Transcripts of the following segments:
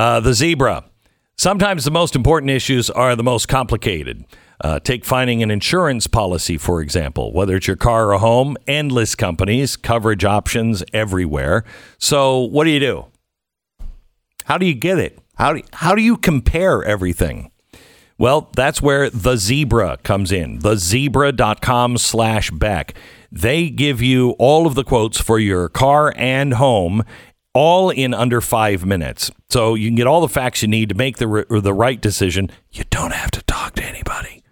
Uh, the zebra. Sometimes the most important issues are the most complicated. Uh, take finding an insurance policy, for example, whether it's your car or home, endless companies, coverage options everywhere. So, what do you do? How do you get it? How do, how do you compare everything? Well, that's where the zebra comes in. Thezebra.com slash Beck. They give you all of the quotes for your car and home, all in under five minutes. So you can get all the facts you need to make the, the right decision. You don't have to talk to anybody.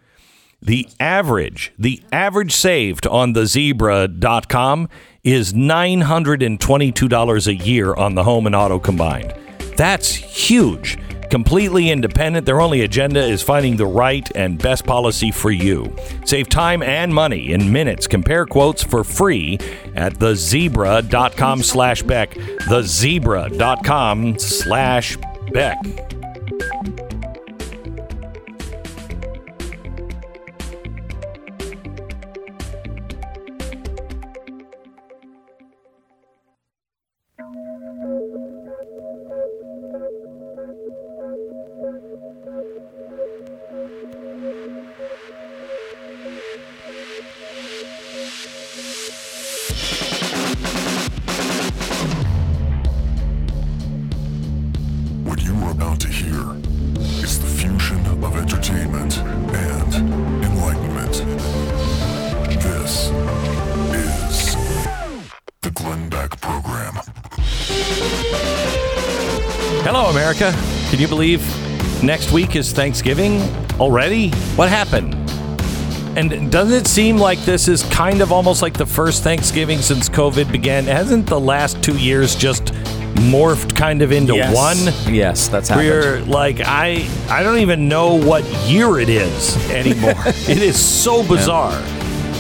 The average, the average saved on the zebra.com is $922 a year on the home and auto combined. That's huge completely independent. Their only agenda is finding the right and best policy for you. Save time and money in minutes. Compare quotes for free at thezebra.com slash Beck. Thezebra.com slash Beck. America. Can you believe next week is Thanksgiving already? What happened? And doesn't it seem like this is kind of almost like the first Thanksgiving since COVID began? Hasn't the last two years just morphed kind of into Yes. one? Yes, that's happened. you're like, I, I don't even know what year it is anymore. it is so bizarre.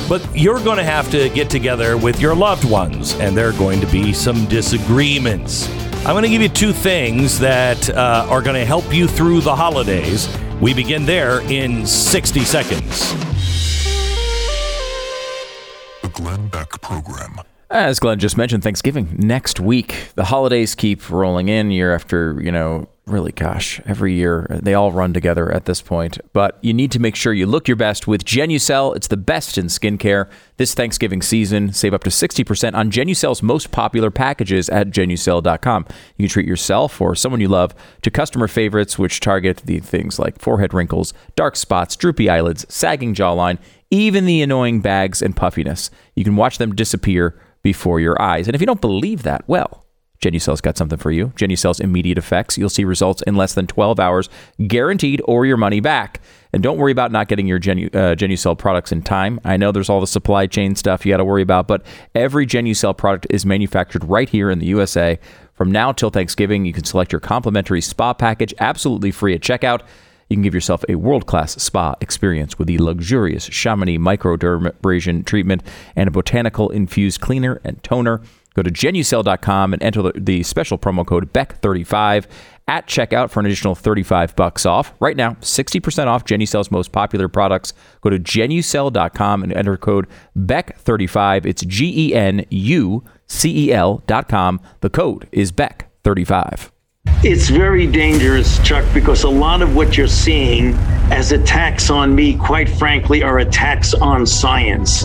But you're going to have to get together with your loved ones, and there are going to be some disagreements. I'm going to give you two things that uh, are going to help you through the holidays. We begin there in 60 seconds. The Glenn Beck Program. As Glenn just mentioned, Thanksgiving next week. The holidays keep rolling in year after, you know, really, gosh, every year. Uh, they all run together at this point. But you need to make sure you look your best with Genucel. It's the best in skincare. This Thanksgiving season, save up to 60% on Genucel's most popular packages at genucel.com. You can treat yourself or someone you love to customer favorites, which target the things like forehead wrinkles, dark spots, droopy eyelids, sagging jawline, even the annoying bags and puffiness. You can watch them disappear before your eyes. And if you don't believe that, well, Genucel's got something for you. Genucel's immediate effects. You'll see results in less than 12 hours, guaranteed, or your money back. And don't worry about not getting your Genu, uh, Genucel products in time. I know there's all the supply chain stuff you got to worry about, but every Genucel product is manufactured right here in the USA. From now till Thanksgiving, you can select your complimentary spa package absolutely free at checkout. You can give yourself a world class spa experience with the luxurious Chamonix microdermabrasion treatment and a botanical infused cleaner and toner. Go to genucel.com and enter the, the special promo code BECK35 at checkout for an additional 35 bucks off. Right now, 60% off Genucel's most popular products. Go to genucel.com and enter code BECK35. It's G E N U C E L.com. The code is BECK35. It's very dangerous, Chuck, because a lot of what you're seeing as attacks on me, quite frankly, are attacks on science.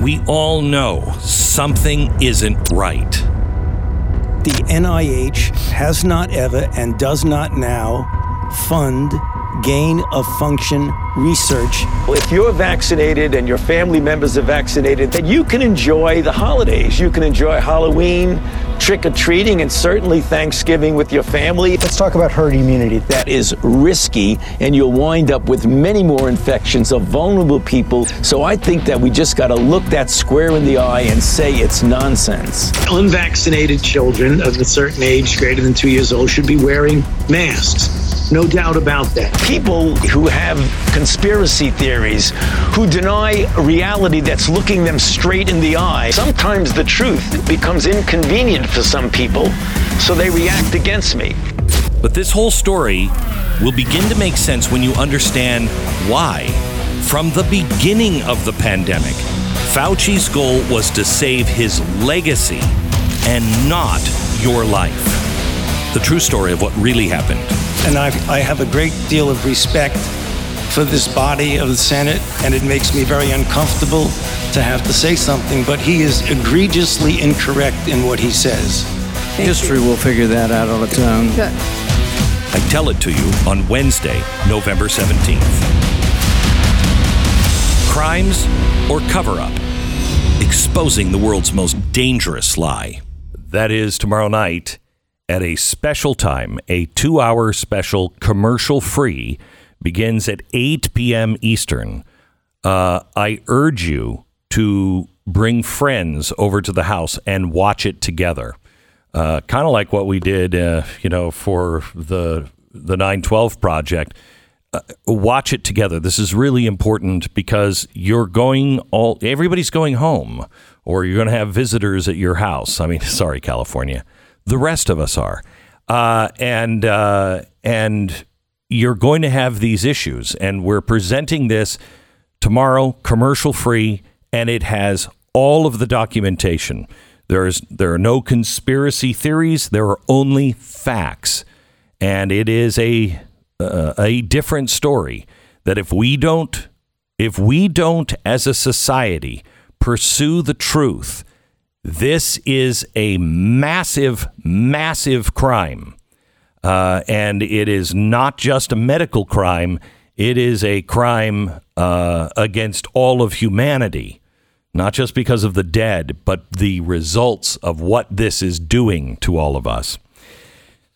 We all know something isn't right. The NIH has not ever and does not now fund gain of function research. If you're vaccinated and your family members are vaccinated, then you can enjoy the holidays. You can enjoy Halloween, trick or treating, and certainly Thanksgiving with your family. Let's talk about herd immunity. That is risky, and you'll wind up with many more infections of vulnerable people. So I think that we just got to look that square in the eye and say it's nonsense. Unvaccinated children of a certain age, greater than two years old, should be wearing masks. No doubt about that. People who have conspiracy theories, who deny reality that's looking them straight in the eye, sometimes the truth becomes inconvenient for some people, so they react against me. But this whole story will begin to make sense when you understand why. From the beginning of the pandemic, Fauci's goal was to save his legacy and not your life. The true story of what really happened. And I, I have a great deal of respect for this body of the Senate, and it makes me very uncomfortable to have to say something, but he is egregiously incorrect in what he says. History will figure that out on its own. I tell it to you on Wednesday, November 17th. Crimes or cover up? Exposing the world's most dangerous lie. That is tomorrow night at a special time, a two hour special commercial free begins at 8 p.m. Eastern. Uh, I urge you to bring friends over to the house and watch it together. Uh, kind of like what we did, uh, you know, for the the 912 project. Uh, watch it together. This is really important because you're going all everybody's going home or you're going to have visitors at your house. I mean, sorry, California. The rest of us are. Uh, and uh, and you're going to have these issues and we're presenting this tomorrow commercial free and it has all of the documentation. There's there are no conspiracy theories, there are only facts. And it is a uh, a different story that if we don't if we don't as a society pursue the truth this is a massive massive crime uh, and it is not just a medical crime it is a crime uh, against all of humanity not just because of the dead but the results of what this is doing to all of us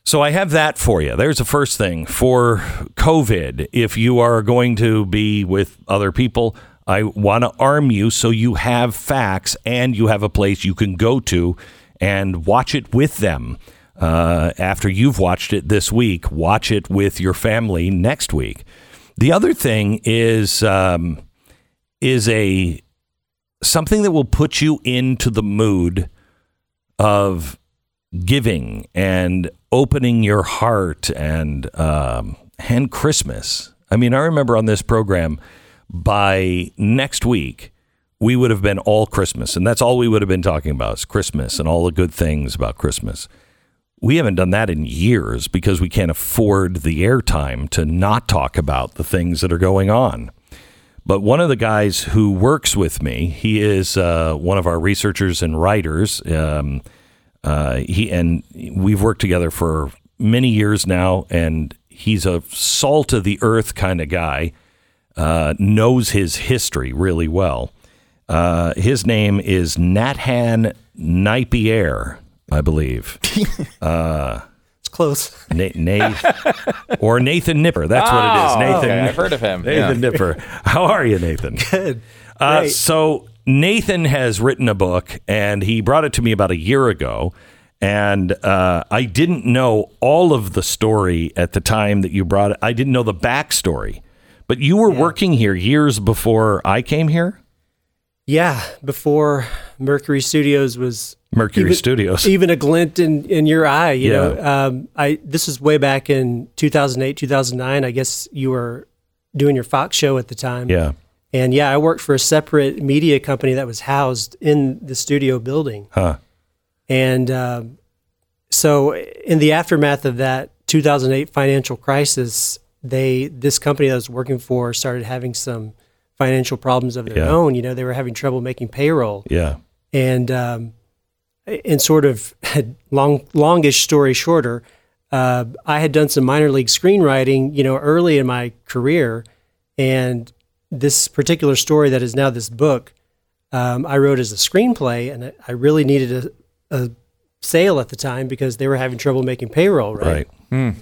so I have that for you. There's the first thing for COVID. If you are going to be with other people, I want to arm you so you have facts and you have a place you can go to and watch it with them. Uh, after you've watched it this week, watch it with your family next week. The other thing is um, is a something that will put you into the mood of giving and opening your heart and um, and Christmas. I mean, I remember on this program by next week we would have been all Christmas, and that's all we would have been talking about is Christmas and all the good things about Christmas. We haven't done that in years because we can't afford the airtime to not talk about the things that are going on. But one of the guys who works with me, he is uh, one of our researchers and writers. Um, uh, he and we've worked together for many years now, and he's a salt of the earth kind of guy. Uh, knows his history really well. Uh, his name is Nathan Napier, I believe. Uh, It's close. Na- Na- or Nathan Nipper. That's what it is. Oh, Nathan. okay. I've heard of him. Nathan Nipper. How are you, Nathan? Good. Uh, so Nathan has written a book, and he brought it to me about a year ago. And uh, I didn't know all of the story at the time that you brought it. I didn't know the backstory. But you were working here years before I came here. Yeah, before Mercury Studios was Mercury even, Studios. even a glint in, in your eye. You Yeah. know, um, I this is way back in 2008, 2009. I guess you were doing your Fox show at the time. yeah. And yeah, I worked for a separate media company that was housed in the studio building. Huh. And um, so, in the aftermath of that 2008 financial crisis, they this company that I was working for started having some financial problems of their Yeah. own. You know, they were having trouble making payroll, Yeah. and um, and sort of a long longish story shorter, uh, I had done some minor league screenwriting, you know, early in my career, and this particular story that is now this book, um, I wrote as a screenplay, and I- I really needed a, a sale at the time because they were having trouble making payroll, right? Right.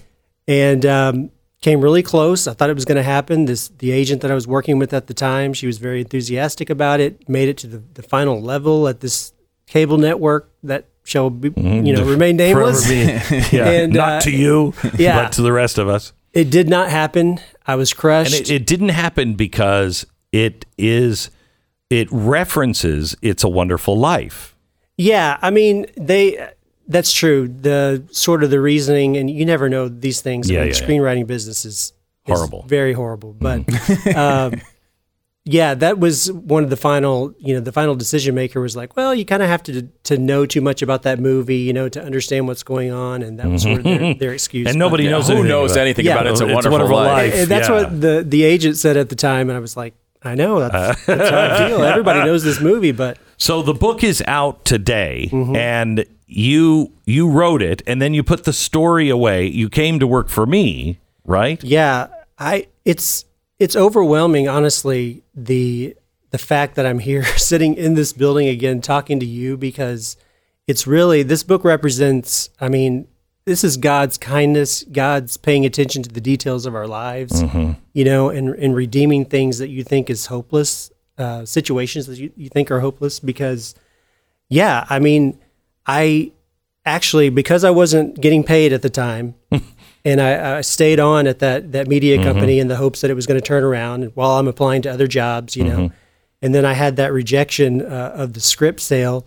and um, came really close. I thought it was going to happen. This the agent that I was working with at the time, she was very enthusiastic about it. Made it to the, the final level at this cable network that shall be, you know remain nameless. Yeah. And, Not uh, to you, yeah. but to the rest of us. It did not happen. I was crushed. And it, it didn't happen because it is, it references It's a Wonderful Life. Yeah, I mean they. That's true. The sort of the reasoning, and you never know these things. Yeah, in yeah, the yeah. screenwriting business is, is Horrible. Mm-hmm. very horrible. But um, yeah, that was one of the final, you know, the final decision maker was like, well, you kind of have to to know too much about that movie, you know, to understand what's going on, and that was sort of their, their excuse. And nobody But, knows Who anything knows about anything Yeah. about it? It's a It's a wonderful, Wonderful life. Life. And that's yeah. what the the agent said at the time, and I was like, I know that's, that's how I feel. Everybody knows this movie, but So the book is out today, Mm-hmm. and you you wrote it, and then you put the story away. You came to work for me, right? Yeah, I it's it's overwhelming honestly the the fact that I'm here sitting in this building again talking to you because it's really this book represents I mean this is God's kindness, God's paying attention to the details of our lives, you know, and and redeeming things that you think is hopeless, uh, situations that you, you think are hopeless because yeah, I mean, I actually because I wasn't getting paid at the time, and I, I stayed on at that that media company in the hopes that it was going to turn around while I'm applying to other jobs, you know. And then I had that rejection uh, of the script sale,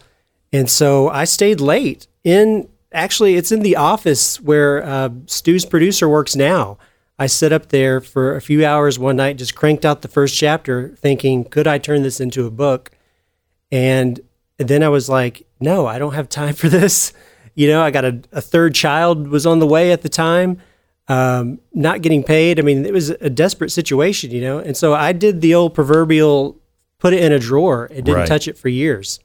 and so I stayed late. In actually, it's in the office where uh, Stu's producer works now. I sit up there for a few hours one night, just cranked out the first chapter, thinking, could I turn this into a book? And then I was like, no, I don't have time for this. You know, I got a, a third child was on the way at the time, um, not getting paid. I mean, it was a desperate situation, you know. And so I did the old proverbial put it in a drawer and didn't Right. touch it for years.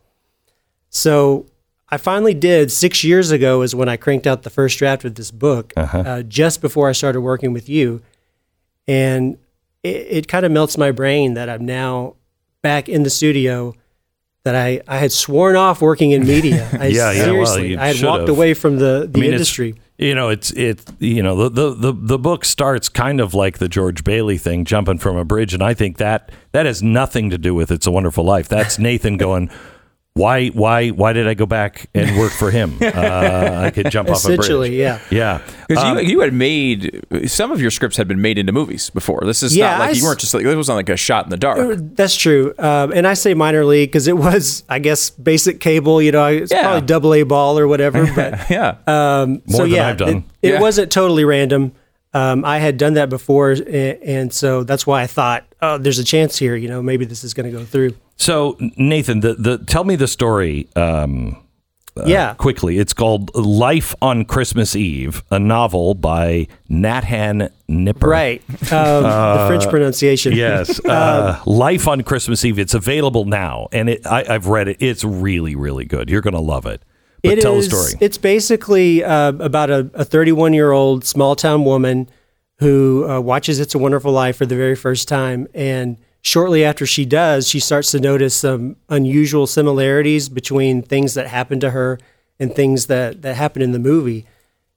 So I finally did six years ago is when I cranked out the first draft of this book, uh just before I started working with you. And it, it kind of melts my brain that I'm now back in the studio that I, I had sworn off working in media. I, Yeah, yeah, seriously, you I had walked have. away from the, the I mean, industry. You know, it's it. You know, the, the the the book starts kind of like the George Bailey thing, jumping from a bridge, and I think that that has nothing to do with "It's a Wonderful Life." That's Nathan going. Why, why, why did I go back and work for him? Uh, I could jump off a bridge. Essentially, yeah. Yeah. Because Um, you, you had made some of your scripts had been made into movies before. This is Yeah, not like I you weren't just like it wasn't like a shot in the dark. That's true. Um, and I say minor league because it was, I guess, basic cable. You know, it's Yeah. probably double A ball or whatever. But yeah, um, More so than yeah, I've done. it, it Yeah. wasn't totally random. Um, I had done that before, and, and so that's why I thought, oh, there's a chance here. You know, maybe this is going to go through. So Nathan, the, the tell me the story um, yeah. quickly. It's called "Life on Christmas Eve," a novel by Nathan Nipper. Right. Um, the French pronunciation. Yes, uh, Life on Christmas Eve. It's available now, and it, I, I've read it. It's really, really good. You're going to love it. But It tell is- the story. It's basically uh, about a 31 year old small town woman who uh, watches It's a Wonderful Life for the very first time. And shortly after she does, she starts to notice some unusual similarities between things that happened to her and things that, that happened in the movie.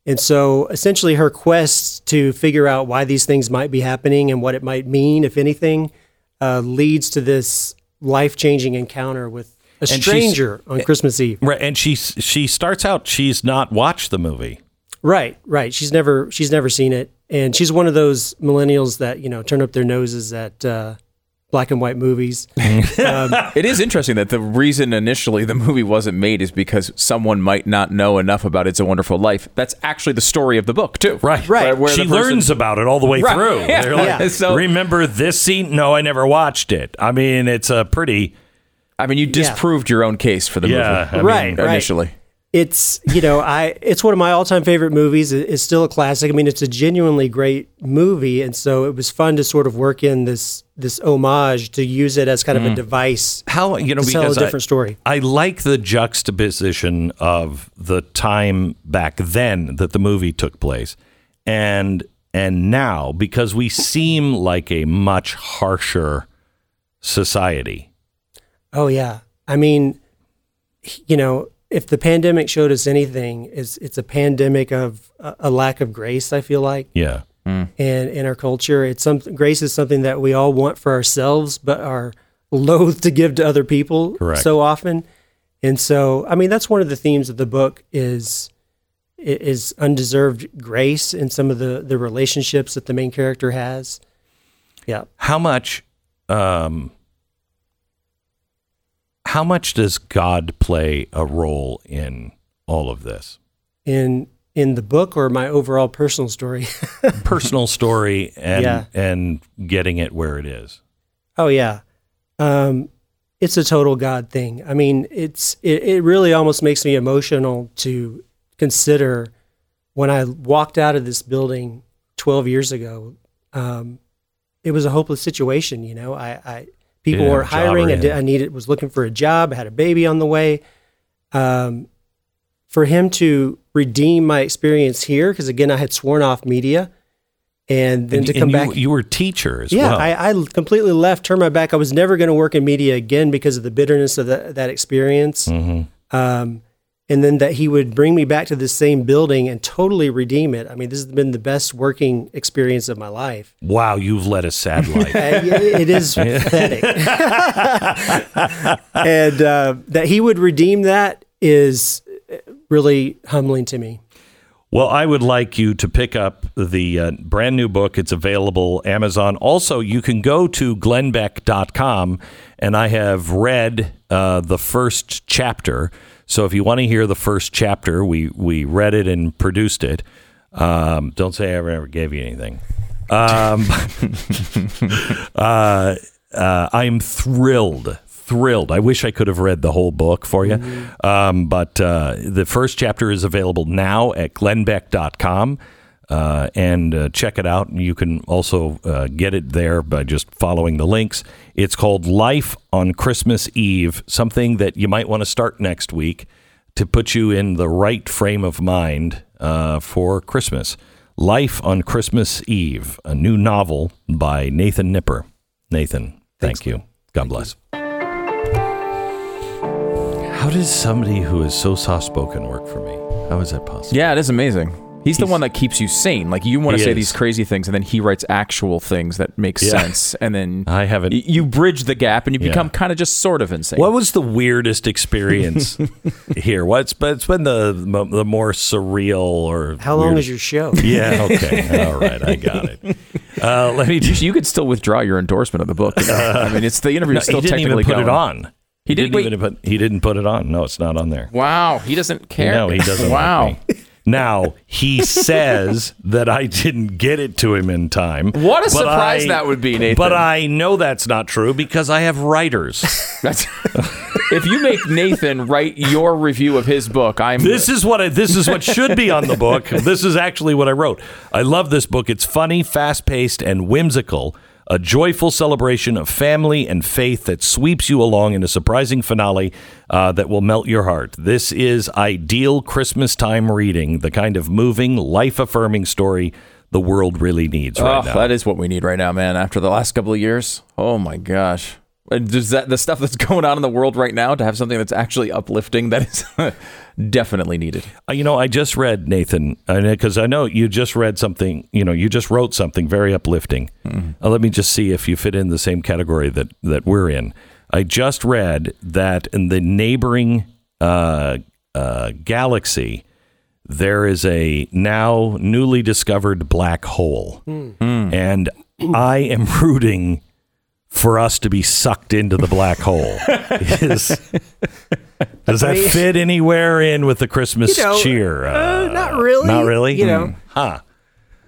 And so essentially, her quest to figure out why these things might be happening and what it might mean, if anything, uh, leads to this life changing encounter with a stranger on Christmas Eve. Right, and she she starts out. She's not watched the movie. Right, right. She's never she's never seen it, and she's one of those millennials that you know turn up their noses at uh, black and white movies. Um, it is interesting that the reason initially the movie wasn't made is because someone might not know enough about It's a Wonderful Life. That's actually the story of the book too. Right, Right. where she person- learns about it all the way Right. through. Yeah. They're like, Yeah. So- remember this scene? No, I never watched it. I mean, it's a pretty. I mean, you disproved your own case for the Yeah, movie. I mean, right. initially. It's you know I it's one of my all time favorite movies. It- It's still a classic. I mean, it's a genuinely great movie, and so it was fun to sort of work in this this homage to use it as kind of a mm. device How you know to tell a because I- different story. I like the juxtaposition of the time back then that the movie took place and and now because we seem like a much harsher society. Oh yeah. I mean, you know, if the pandemic showed us anything, it's it's a pandemic of a, a lack of grace. I feel like. Yeah. and in our culture. It's some grace is something that we all want for ourselves, but are loath to give to other people Correct. so often. And so, I mean, that's one of the themes of the book is is undeserved grace in some of the the relationships that the main character has. Yeah. How much um how much does God play a role in all of this? In in the book or my overall personal story. Personal story and Yeah. and getting it where it is. Oh yeah. um, it's a total God thing. I mean, it's it, it really almost makes me emotional to consider when I walked out of this building 12 years ago. Um, it was a hopeless situation. You know, I, I people were have a job hiring. I, did, I needed was looking for a job. I had a baby on the way. Um, for him to redeem my experience here, because again, I had sworn off media, and then And- to come you, back. You were teacher as yeah, well. I, I completely left, turned my back. I was never going to work in media again because of the bitterness of that, that experience. Mm-hmm. Um, and then that he would bring me back to the same building and totally redeem it. I mean, this has been the best working experience of my life. wow, you've led a sad life. It is pathetic. and uh, that he would redeem that is really humbling to me. Well, I would like you to pick up the uh, brand new book. It's available Amazon. Also, you can go to glennbeck.com and I have read uh, the first chapter. So if you want to hear the first chapter, we we read it and produced it. Um, don't say I ever, ever gave you anything. Um, uh, uh, I'm thrilled, thrilled. I wish I could have read the whole book for you. Um, but uh, the first chapter is available now at glennbeck.com. Uh, and uh, check it out. You can also uh, get it there by just following the links. It's called Life on Christmas Eve, something that you might want to start next week to put you in the right frame of mind uh, for Christmas. Life on Christmas Eve, a new novel by Nathan Nipper. Nathan, thank you. God bless. How does somebody who is so soft spoken work for me? How is that possible? Yeah, it is amazing. He's, the one that keeps you sane. Like you want to say is. these crazy things, and then he writes actual things that make Yeah. sense, and then I haven't. y- you bridge the gap, and you Yeah. become kind of just sort of insane. What was the weirdest experience here? What's but it's been the the more surreal or How long is your show? Yeah. Okay. All right. I got it. Uh, let me. You, you could still withdraw your endorsement of the book. you? I mean, it's the interview No, is still he didn't even technically put it on. He did- didn't even put. He didn't put it on. No, it's not on there. Wow, he doesn't care. No, he doesn't. Wow. Like me. Now he says that I didn't get it to him in time. What a surprise I- that would be, Nathan. But I know that's not true because I have writers. If you make Nathan write your review of his book, I'm This is what I, this is what should be on the book. This is actually what I wrote. I love this book. It's funny, fast-paced, and whimsical. A joyful celebration of family and faith that sweeps you along in a surprising finale uh, that will melt your heart. This is ideal Christmas time reading, the kind of moving, life-affirming story the world really needs right oh, now. that is what we need right now, man. After the last couple of years, oh my gosh. And Does that the stuff that's going on in the world right now to have something that's actually uplifting that is definitely needed. Uh, You know, I just read Nathan because I know you just read something. You know, you just wrote something very uplifting. Uh, let me just see if you fit in the same category that that we're in. I just read that in the neighboring uh, uh, galaxy there is a now newly discovered black hole, and I am rooting for us to be sucked into the black hole. Is- does that fit anywhere in with the Christmas You know, cheer? uh, not really. Not really. You know, huh?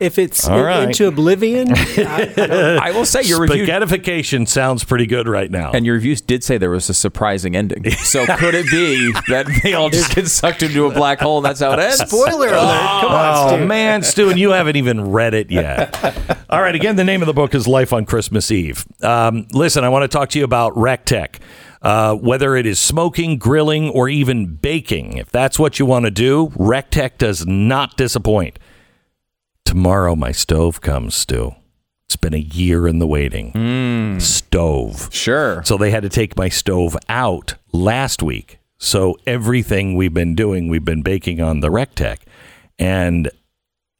If it's All in- right. into oblivion, I, I I will say your review Spaghettification sounds pretty good right now. and your reviews did say there was a surprising ending. So could it be that they all just get sucked into a black hole and that's how it ends? spoiler alert. Come on, Oh Stu. man, Stu, and you haven't even read it yet. All right, again, the name of the book is Life on Christmas Eve. Um, listen, I want to talk to you about Recteq. Uh, whether it is smoking, grilling, or even baking, if that's what you want to do, Recteq does not disappoint. Tomorrow, my stove comes, Stu. It's been a year in the waiting. Hmm. Stove. Sure. So they had to take my stove out last week. So everything we've been doing, we've been baking on the Recteq. And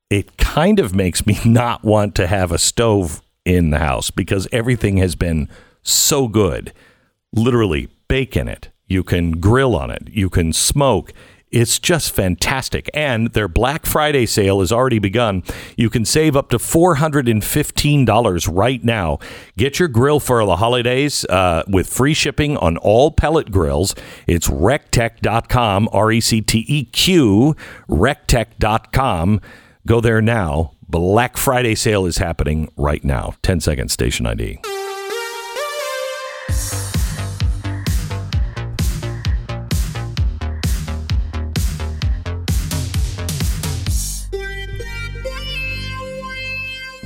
it kind of makes me not want to have a stove in the house because everything has been so good. Literally, bake in it. You can grill on it. You can smoke. It's just fantastic. And their Black Friday sale has already begun. You can save up to $415 right now. Get your grill for the holidays uh, with free shipping on all pellet grills. It's recteq.com, R E C T E Q, recteq.com. Go there now. Black Friday sale is happening right now. 10 second station ID.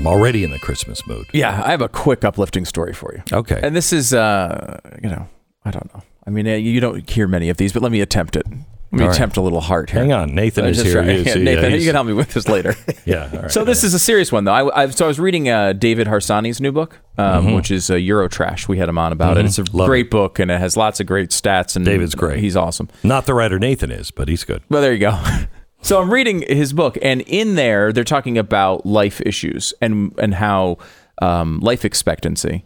I'm already in the Christmas mood. Yeah, I have a quick uplifting story for you. Okay. And this is, uh, you know, I don't know. I mean, uh, you don't hear many of these, but let me attempt it. Let me All right. attempt a little heart here. Hang on, Nathan Uh, is here. right. Yeah, Nathan, he's- you can help me with this later. Yeah. all right. So this is a serious one, though. I, I so I was reading uh, David Harsanyi's new book, um, which is uh, Eurotrash. We had him on about it. It's a Mm-hmm. Love great book, and it has lots of great stats. And David's great. He's awesome. not the writer Nathan is, but he's good. Well, there you go. so I'm reading his book, and in there they're talking about life issues and and how um, life expectancy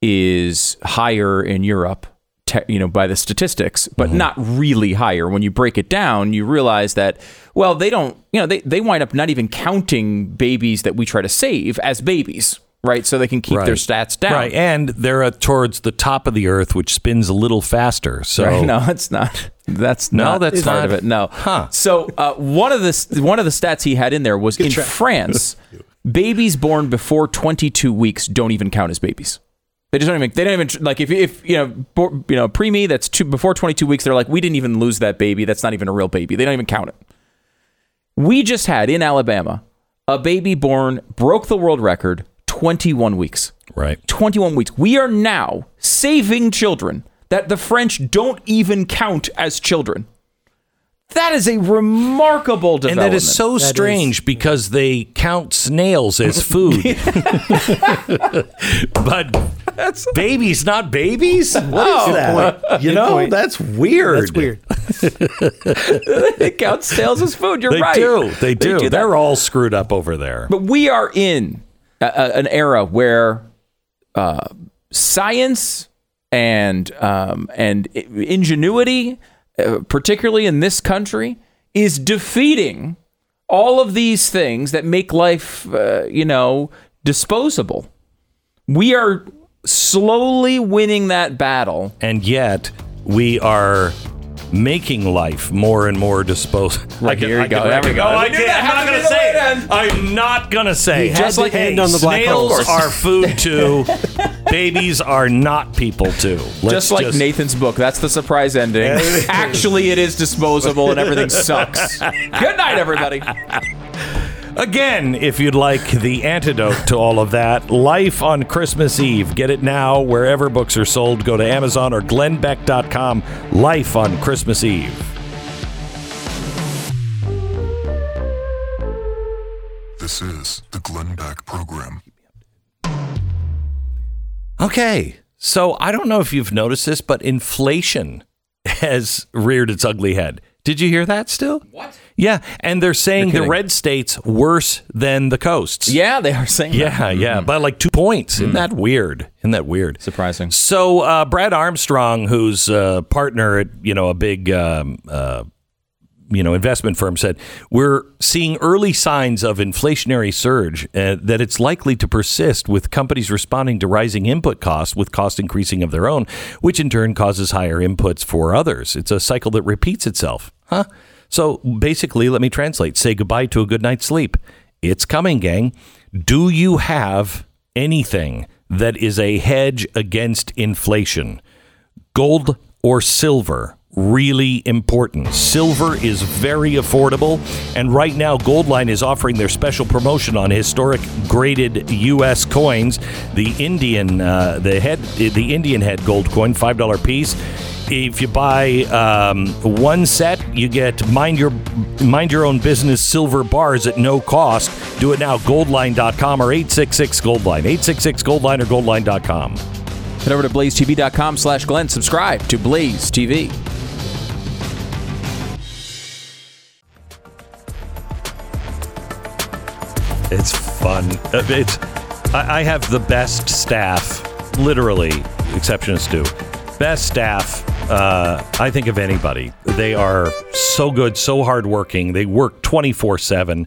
is higher in Europe. Te- you know, by the statistics, but not really higher. When you break it down, you realize that well, they don't. You know, they they wind up not even counting babies that we try to save as babies, right? So they can keep their stats down. Right, and they're uh, towards the top of the earth, which spins a little faster. So Right? No, it's not. That's No, not that's part not. of it. No. Huh. So uh, one of the one of the stats he had in there was in France, babies born before 22 weeks don't even count as babies. They just don't even. They don't even like if if you know bo- you know preemie that's two, before 22 weeks. They're like we didn't even lose that baby. That's not even a real baby. They don't even count it. We just had in Alabama a baby born broke the world record 21 weeks. right. 21 weeks. We are now saving children that the French don't even count as children. That is a remarkable development. And that is so That strange because they count snails as food. but that's, babies, not babies? What is that? You know, point. that's weird. That's weird. they count snails as food. You're right. They right. do. They do. that. They're all screwed up over there. But we are in a, a- an era where uh, science and um, and ingenuity, uh, particularly in this country, is defeating all of these things that make life, uh, you know, disposable. We are slowly winning that battle. and yet we are making life more and more disposable. Right, here you go. There we go. I knew that I'm not gonna say it. I'm not going to say it. Just like hey, on the black snails are food too. Babies are not people too. Let's just like Nathan's book. That's the surprise ending. Actually, it is disposable and everything sucks. Good night, everybody. Again, if you'd like the antidote to all of that, Life on Christmas Eve. Get it now wherever books are sold. Go to Amazon or glennbeck.com. Life on Christmas Eve. This is the Glenn Beck Program. Okay. So I don't know if you've noticed this, but inflation has reared its ugly head. Did you hear that still? What? Yeah. And they're saying the red states worse than the coasts. Yeah, they are saying that. Yeah, yeah, by like two points. Isn't that weird? Isn't that weird? Surprising. So uh, Brad Armstrong, who's a partner at you know a big um, uh, you know investment firm, said we're seeing early signs of inflationary surge uh, that it's likely to persist with companies responding to rising input costs with cost increasing of their own, which in turn causes higher inputs for others. It's a cycle that repeats itself, huh? So basically, let me translate: say goodbye to a good night's sleep. It's coming, gang. Do you have anything that is a hedge against inflation? Gold or silver? Really important. Silver is very affordable, and right now Goldline is offering their special promotion on historic graded U.S. coins. The Indian, uh, the head, the Indian head gold coin, five dollar piece. If you buy um, one set, you get mind your mind your own business silver bars at no cost. Do it now. Goldline.com or 866 Goldline. 866 Goldline or Goldline.com. Head over to blazetv.com slash Glenn. Subscribe to Blaze TV. It's fun. Uh, It's I, I have the best staff, literally, exceptions due. Best staff, uh, I think of anybody. They are so good, so hardworking. They work twenty four seven,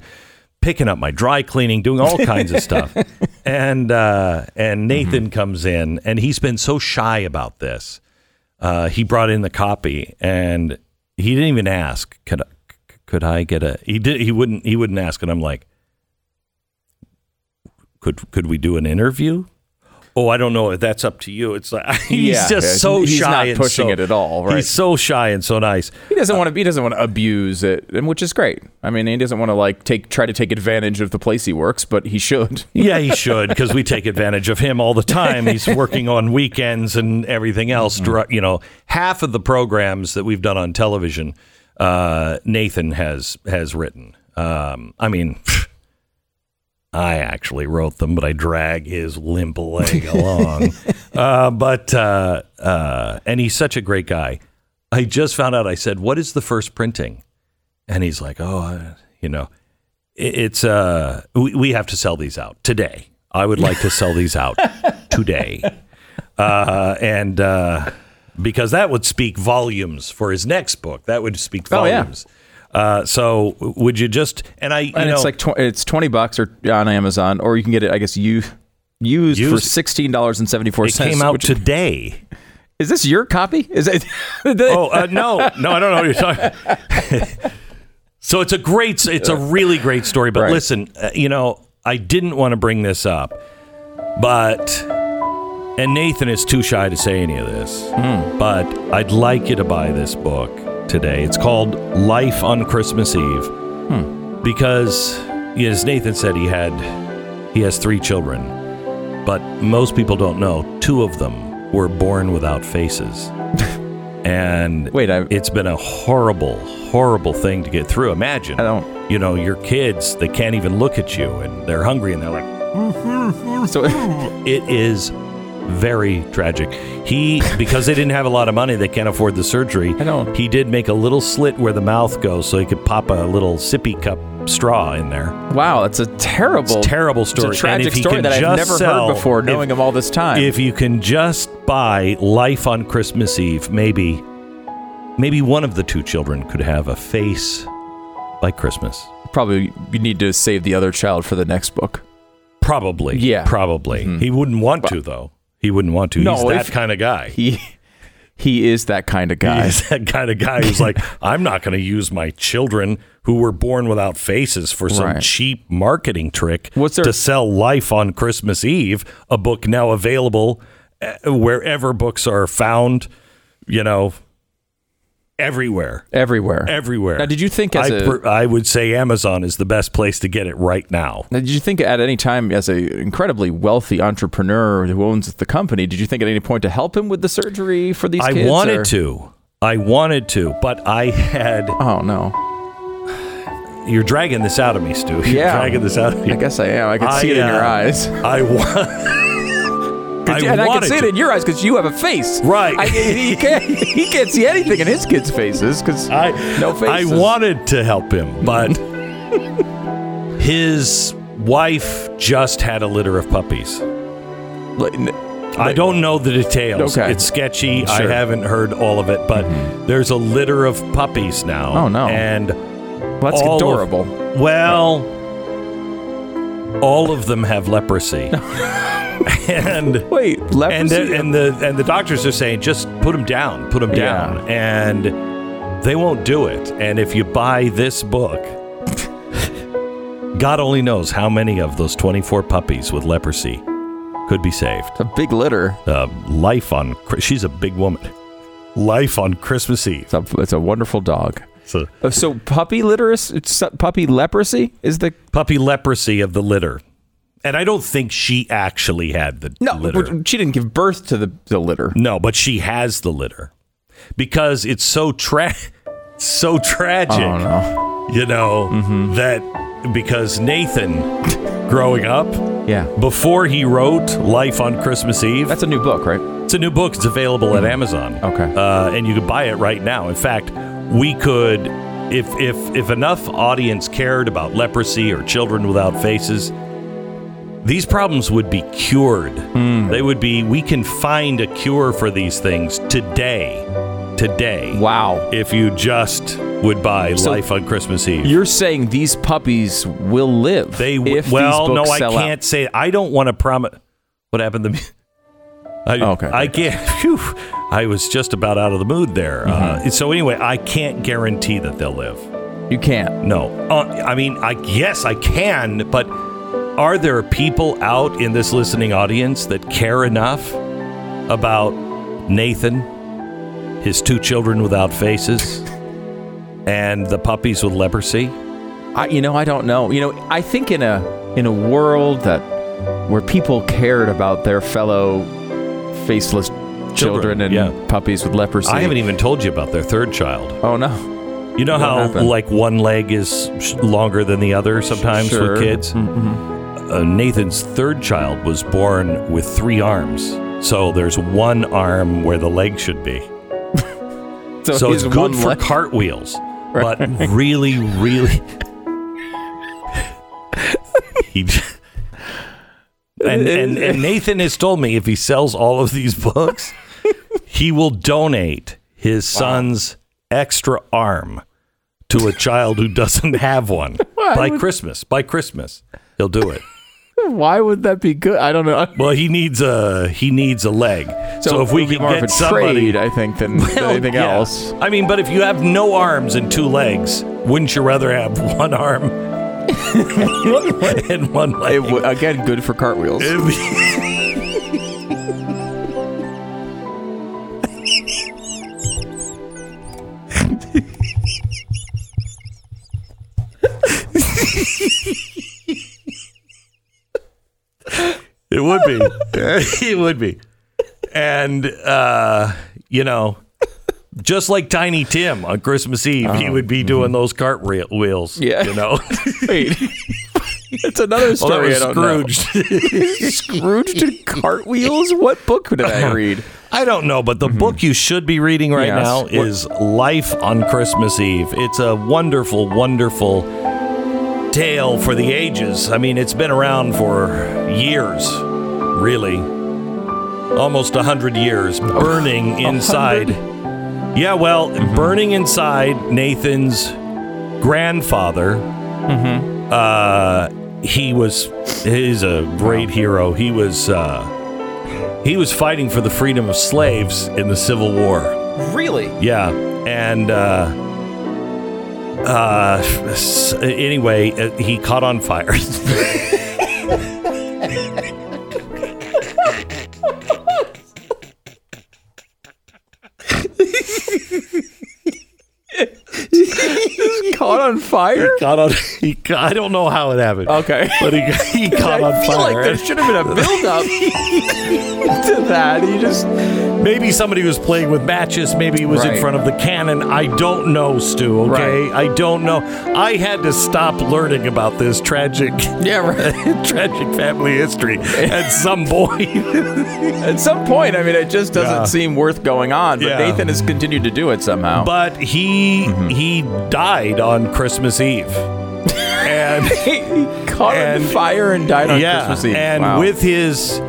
picking up my dry cleaning, doing all kinds of stuff. And uh, and Nathan comes in, and he's been so shy about this. Uh, he brought in the copy, and he didn't even ask. Could I, could I get a? He did. He wouldn't. He wouldn't ask, and I'm like could could we do an interview? Oh, I don't know. That's up to you. It's like he's Yeah, just so He's shy not and pushing so- it at all, right. He's so shy and so nice. He doesn't want to. He doesn't want to abuse it, and which is great. I mean, he doesn't want to like take try to take advantage of the place he works, but he should. Yeah, he should because we take advantage of him all the time. He's working on weekends and everything else. Mm-hmm. You know, half of the programs that we've done on television, uh, Nathan has has written. Um, I mean, I actually wrote them, but I drag his limp leg along. uh, but uh, uh, and he's such a great guy. I just found out. I said, "What is the first printing?" And he's like, "Oh, uh, you know." it- it's uh we, we have to sell these out today i would like to sell these out today uh and uh because that would speak volumes for his next book that would speak Oh, yeah. Uh so would you just and i you and know it's like tw- it's twenty bucks or on Amazon, or you can get it. I guess you used, for sixteen dollars and seventy four it came out today Is this your copy? Is it? oh uh, no no i don't know what you're talking so it's a great it's a really great story but Right. listen uh, you know i didn't want to bring this up but and nathan is too shy to say any of this but i'd like you to buy this book today. It's called life on christmas eve. Hmm. Because as nathan said he had he has three children. But most people don't know two of them were born without faces. And Wait, I- it's been a horrible horrible thing to get through. Imagine I don't- you know your kids they can't even look at you and they're hungry and they're like So it is very tragic he because they didn't have a lot of money they can't afford the surgery I don't- he did make a little slit where the mouth goes so he could pop a little sippy cup straw in there wow, that's a terrible, It's a terrible story. It's a tragic story that I've never sell- heard before, if- knowing him all this time. if you can just buy life on christmas eve maybe maybe one of the two children could have a face like christmas Probably you need to save the other child for the next book. Probably. Yeah. Mm-hmm. Probably. He wouldn't want to, though. He wouldn't want to. No, He's that if- kind of guy. He he is that kind of guy. He's that kind of guy who's like, I'm not going to use my children who were born without faces for some Right. cheap marketing trick What's their- to sell life on Christmas Eve, a book now available uh, wherever books are found, you know, everywhere. Everywhere. Everywhere. Now, did you think as I, a- per- I would say Amazon is the best place to get it right now. Now, did you think at any time, as a incredibly wealthy entrepreneur who owns the company, did you think at any point to help him with the surgery for these I kids? wanted or- to. I wanted to, but I had. Oh no! You're dragging this out of me, Stu. You're Yeah. dragging this out of me. I guess I am. I can I, see it in your uh, eyes. I want. I and I can see it in your eyes because you have a face. Right. I, he can't. He can't see anything in his kids' faces because I no faces. I wanted to help him, but his wife just had a litter of puppies. Like, n- I don't know the details. Okay. It's sketchy. I haven't heard all of it, but mm-hmm. there's a litter of puppies now. Oh, no. And well, that's all of- adorable. well, all of them have leprosy. and Wait, and leprosy. the, and the and the doctors are saying just put them down, put them Yeah. down, and they won't do it. And if you buy this book, God only knows how many of those 24 puppies with leprosy could be saved. a big litter. Uh, life on she's a big woman. Life on Christmas Eve. It's a, it's a wonderful dog. So Uh, So puppy literacy, it's puppy leprosy is the puppy leprosy of the litter. And I don't think she actually had the no. litter. She didn't give birth to the, the litter. No, but she has the litter because it's so tra- so tragic. Oh no. You know that because Nathan, growing up, Yeah. before he wrote Life on Christmas Eve, That's a new book, right? it's a new book. It's available at Amazon. Okay. uh, and you can buy it right now. In fact, we could, if if if enough audience cared about leprosy or children without faces. These problems would be cured. Hmm. They would be. We can find a cure for these things today. Today. Wow. If you just would buy So Life on Christmas Eve. You're saying these puppies will live? They if well, no, I sell out? can't say. I don't want to promise. What happened to me? I, Okay. I can't. Phew, I was just about out of the mood there. Mm-hmm. Uh, so anyway, I can't guarantee that they'll live. You can't. No, uh, I mean, I yes, I can, but Are there people out in this listening audience that care enough about Nathan, his two children without faces, and the puppies with leprosy? I, you know, I don't know. You know, I think in a in a world that where people cared about their fellow faceless children, and yeah. puppies with leprosy. I haven't even told you about their third child. Oh no. You know What how happened? like one leg is sh- longer than the other sometimes Sure. with kids? Mhm. Uh, Nathan's third child was born with three arms. So there's one arm where the leg should be. So, So, it's good for leg- cartwheels, but really, really. he, and, and, and Nathan has told me if he sells all of these books, he will donate his son's extra arm to a child who doesn't have one by Christmas. By Christmas, he'll do it. Why would that be good? I don't know. Well, he needs a he needs a leg. So, if we can get somebody, trade, I think, than, than anything yeah. else. I mean, but if you have no arms and two legs, wouldn't you rather have one arm and one leg? It w- again, good for cartwheels. It'd be- it would be. it would be. And uh, you know, just like Tiny Tim on Christmas Eve, he oh, would be doing mm-hmm. those cartwheels. Yeah. You know. Wait, it's another Oh, story. was I don't know. Scrooge. Scrooge did cartwheels. What book did I read? I don't know, but the mm-hmm. book you should be reading right Yes. now What- is Life on Christmas Eve. It's a wonderful, wonderful tale for the ages. I mean, it's been around for years, really. Almost a hundred years, burning inside. Yeah, well, burning inside Nathan's grandfather. Uh, he was he's a great hero. He was uh, he was fighting for the freedom of slaves in the Civil War. Really? Yeah, and uh, uh, anyway, uh, he caught on fire. on fire? caught on. He, I don't know how it happened. Okay. But he, he caught on I feel fire. like there should have been a build up to that. He just Maybe somebody was playing with matches. Maybe he was in front of the cannon. I don't know, Stu. Okay, I don't know. I had to stop learning about this tragic, yeah. Right. tragic family history at some point. At some point, I mean, it just doesn't Yeah. seem worth going on. But Yeah. Nathan has continued to do it somehow. but he Mm-hmm. he died on Christmas Eve, and he caught And- on fire and died on yeah, Christmas Eve. and Wow. with his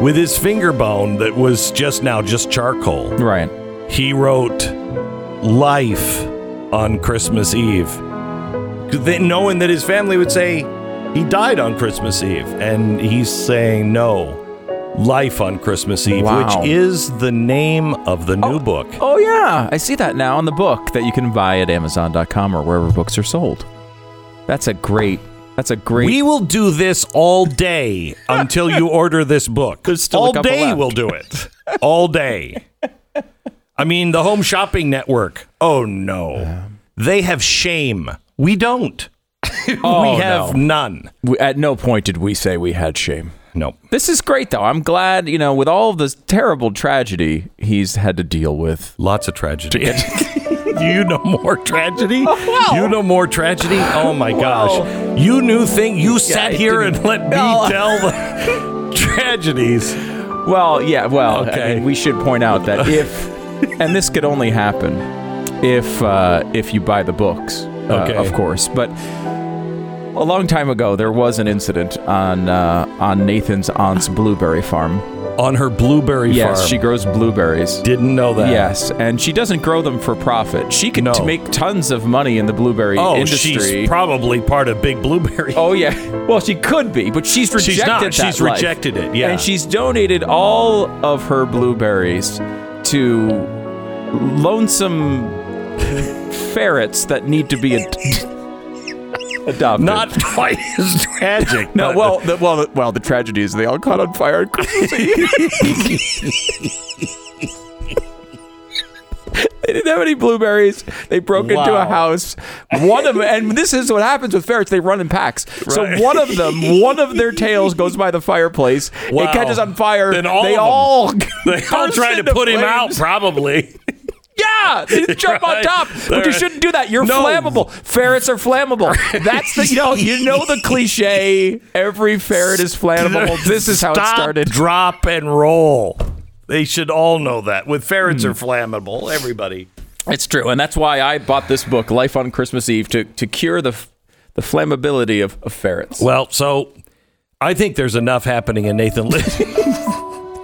with his finger bone that was just now just charcoal. right. he wrote life on Christmas Eve, knowing that his family would say he died on Christmas Eve, and he's saying no, life on Christmas Eve, Wow. which is the name of the new oh, book. Oh yeah, I see that now in the book that you can buy at Amazon.com or wherever books are sold. That's a great. That's a great. We will do this all day until you order this book. All day left. we'll do it. All day. I mean, the Home Shopping Network. Oh no, they have shame. We don't. Oh, we have no. none. We- at no point did we say we had shame. No. This is great though. I'm glad you know with all of this terrible tragedy he's had to deal with. Lots of tragedy. you know more tragedy? You know more tragedy? Oh my gosh. You knew thing you sat here and let me No. tell the tragedies. Well, yeah. Well, Okay. I mean, we should point out that if, and this could only happen if uh, if you buy the books, uh, Okay. of course. But a long time ago, there was an incident on uh, on Nathan's aunt's blueberry farm. On her blueberry farm. Yes, farm. she grows blueberries. didn't know that. Yes, and she doesn't grow them for profit. She can No. t- make tons of money in the blueberry Oh, industry. she's probably part of Big Blueberry. Oh yeah. Well, she could be, but she's rejected She's not. that She's life. rejected it, yeah. And she's donated all of her blueberries to lonesome ferrets that need to be. Ad- Adopted. Not quite as tragic. No, but- well, the, well, the, well, the tragedy is they all caught on fire on Christmas Eve. they didn't have any blueberries. They broke into a house. One of them, and this is what happens with ferrets. They run in packs. So one of them, one of their tails goes by the fireplace. Wow. It catches on fire. Then all they all they all tried to put him out, probably. Yeah, just jump on top. But you shouldn't do that. You're No. flammable. Ferrets are flammable. That's the you know you know the cliche. Every ferret is flammable. This is how Stop, it started. Drop and roll. They should all know that. With ferrets Hmm. are flammable. Everybody. It's true, and that's why I bought this book, Life on Christmas Eve, to to cure the the flammability of, of ferrets. Well, so I think there's enough happening in Nathan.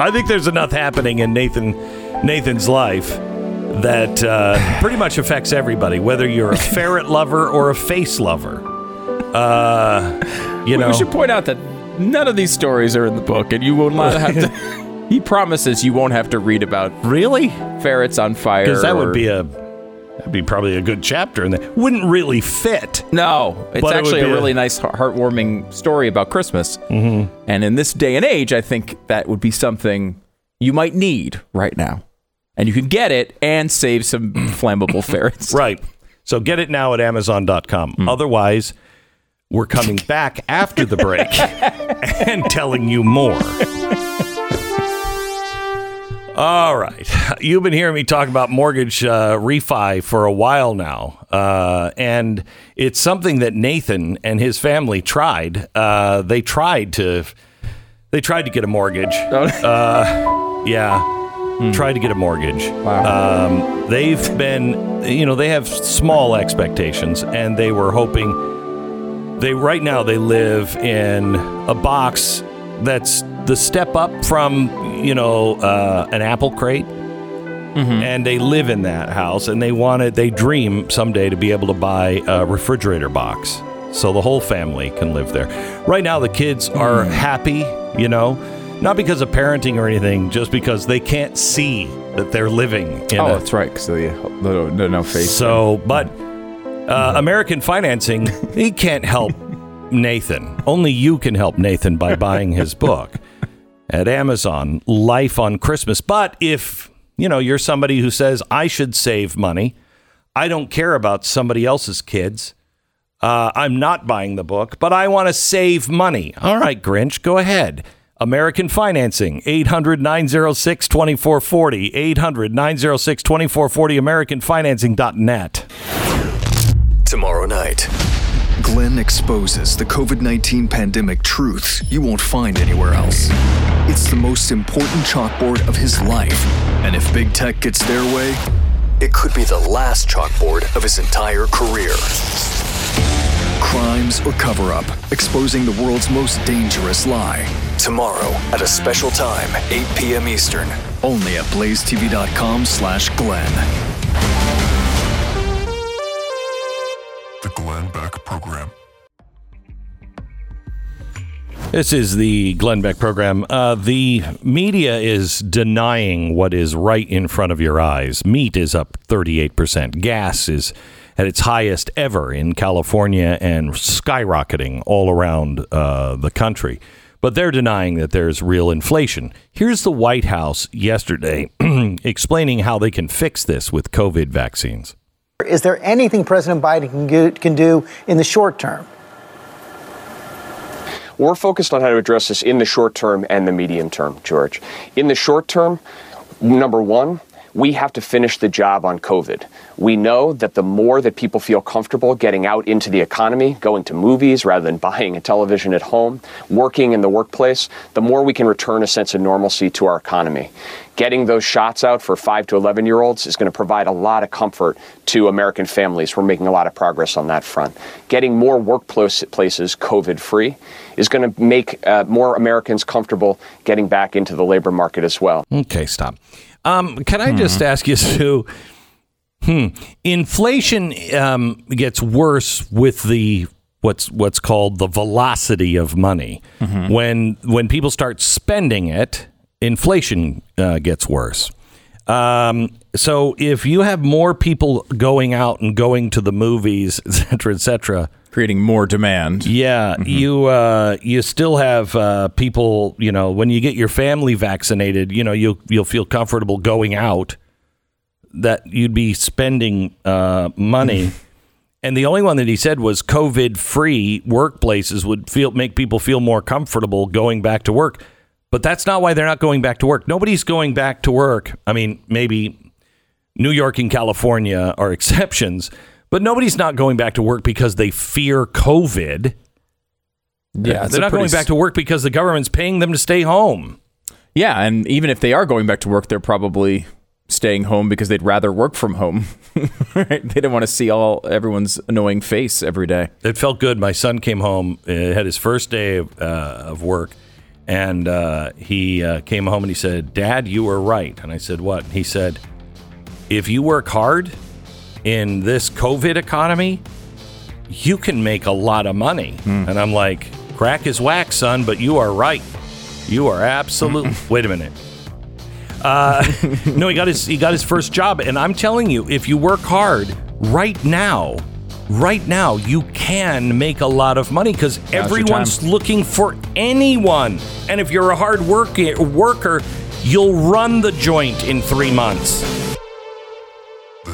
I think there's enough happening in Nathan Nathan's life that uh, pretty much affects everybody, whether you're a ferret lover or a face lover. Uh, you know, we should point out that none of these stories are in the book, and you will not have to. he promises you won't have to read about really ferrets on fire. because that or- would be a that'd be probably a good chapter, and that wouldn't really fit. No, it's But it actually a be a- really nice, heartwarming story about Christmas. Mm-hmm. And in this day and age, I think that would be something you might need right now. And you can get it and save some flammable ferrets. Right. So get it now at Amazon.com. Otherwise, we're coming back after the break and telling you more. All right. You've been hearing me talk about mortgage uh, refi for a while now. Uh, and it's something that Nathan and his family tried. Uh, they tried to they tried to get a mortgage. Uh, yeah. Tried to get a mortgage. Wow. Um, they've been, you know, they have small expectations, and they were hoping. They right now they live in a box that's the step up from, you know, uh, an apple crate, and they live in that house, and they wanted, they dream someday to be able to buy a refrigerator box, so the whole family can live there. Right now, the kids are happy, you know. Not because of parenting or anything, just because they can't see that they're living in oh, a that's right. Because they, the, the no face. so, but uh, American Financing, he can't help Nathan. Only you can help Nathan by buying his book at Amazon, Life on Christmas. But if, you know, you're somebody who says, I should save money, I don't care about somebody else's kids. Uh, I'm not buying the book, but I want to save money. All right, Grinch, go ahead. American Financing, 800 906 2440. 800 906 2440, AmericanFinancing.net. Tomorrow night, Glenn exposes the COVID 19 pandemic truth you won't find anywhere else. It's the most important chalkboard of his life. And if big tech gets their way, it could be the last chalkboard of his entire career. Crimes or cover up, exposing the world's most dangerous lie. Tomorrow at a special time, 8 p.m. Eastern, only at blazetv.com slash Glenn. The Glenn Beck Program. This is the Glenn Beck program. Uh, the media is denying what is right in front of your eyes. Meat is up 38%. Gas is at its highest ever in California and skyrocketing all around uh, the country. But they're denying that there's real inflation. Here's the White House yesterday explaining how they can fix this with COVID vaccines. Is there anything President Biden can, go, can do in the short term? We're focused on how to address this in the short term and the medium term, George. In the short term, number one, we have to finish the job on COVID. We know that the more that people feel comfortable getting out into the economy, going to movies rather than buying a television at home, working in the workplace, the more we can return a sense of normalcy to our economy. Getting those shots out for 5 to 11 year olds is going to provide a lot of comfort to American families. We're making a lot of progress on that front. Getting more workplaces COVID free is going to make uh, more Americans comfortable getting back into the labor market as well. Okay, stop. Um, can I just ask you, Stu? Hmm. Inflation um, gets worse with the what's what's called the velocity of money. When when people start spending it, inflation uh, gets worse. Um, so if you have more people going out and going to the movies, et cetera, et cetera, creating more demand. Yeah, you uh, you still have uh, people. You know, when you get your family vaccinated, you know you'll you'll feel comfortable going out. That you'd be spending uh, money, and the only one that he said was COVID-free workplaces would feel make people feel more comfortable going back to work. But that's not why they're not going back to work. Nobody's going back to work. I mean, maybe New York and California are exceptions, but nobody's not going back to work because they fear COVID. Yeah, they're not going back to work because the government's paying them to stay home. Yeah, and even if they are going back to work, they're probably staying home because they'd rather work from home. right? They don't want to see all everyone's annoying face every day. It felt good. My son came home, uh, had his first day of, uh, of work, and uh, he uh, came home and he said, "Dad, you were right." And I said, "What?" He said, "If you work hard in this COVID economy, you can make a lot of money." And I'm like, "Crack is whack, son, but you are right. You are absolutely. Wait a minute. Uh, no, he got his he got his first job, and I'm telling you, if you work hard right now, right now, you can make a lot of money because everyone's looking for anyone. And if you're a hard work, worker, you'll run the joint in three months.